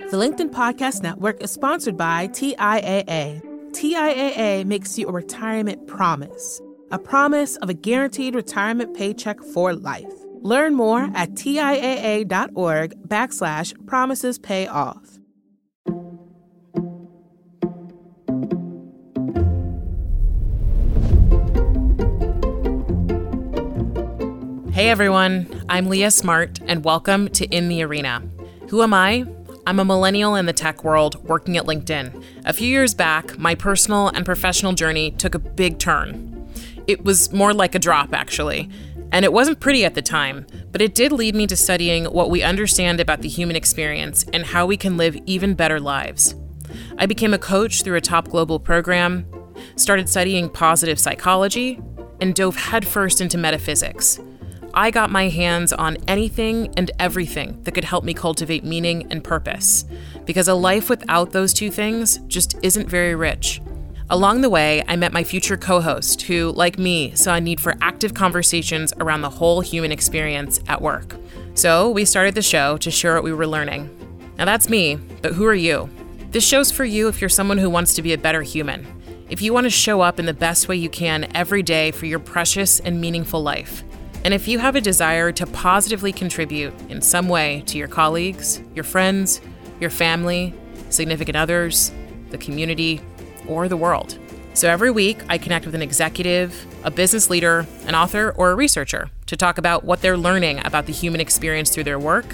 The LinkedIn Podcast Network is sponsored by TIAA. TIAA makes you a retirement promise, a promise of a guaranteed retirement paycheck for life. Learn more at TIAA.org backslash promises pay off. Hey everyone, I'm Leah Smart, and welcome to In the Arena. Who am I? I'm a millennial in the tech world working at LinkedIn. A few years back, my personal and professional journey took a big turn. It was more like a drop, actually. And it wasn't pretty at the time, but it did lead me to studying what we understand about the human experience and how we can live even better lives. I became a coach through a top global program, started studying positive psychology, and dove headfirst into metaphysics. I got my hands on anything and everything that could help me cultivate meaning and purpose, because a life without those two things just isn't very rich. Along the way, I met my future co host, who, like me, saw a need for active conversations around the whole human experience at work. So we started the show to share what we were learning. Now that's me, but who are you? This show's for you if you're someone who wants to be a better human. If you want to show up in the best way you can every day for your precious and meaningful life. And if you have a desire to positively contribute in some way to your colleagues, your friends, your family, significant others, the community, or the world. So every week, I connect with an executive, a business leader, an author, or a researcher to talk about what they're learning about the human experience through their work,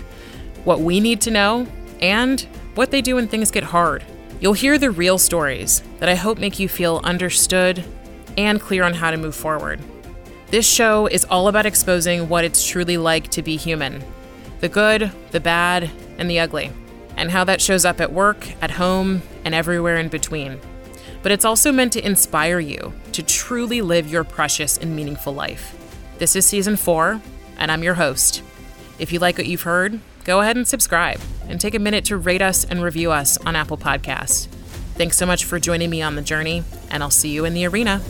what we need to know, and what they do when things get hard. You'll hear the real stories that I hope make you feel understood and clear on how to move forward. This show is all about exposing what it's truly like to be human the good, the bad, and the ugly, and how that shows up at work, at home, and everywhere in between. But it's also meant to inspire you to truly live your precious and meaningful life. This is season four, and I'm your host. If you like what you've heard, go ahead and subscribe and take a minute to rate us and review us on Apple Podcasts. Thanks so much for joining me on the journey, and I'll see you in the arena.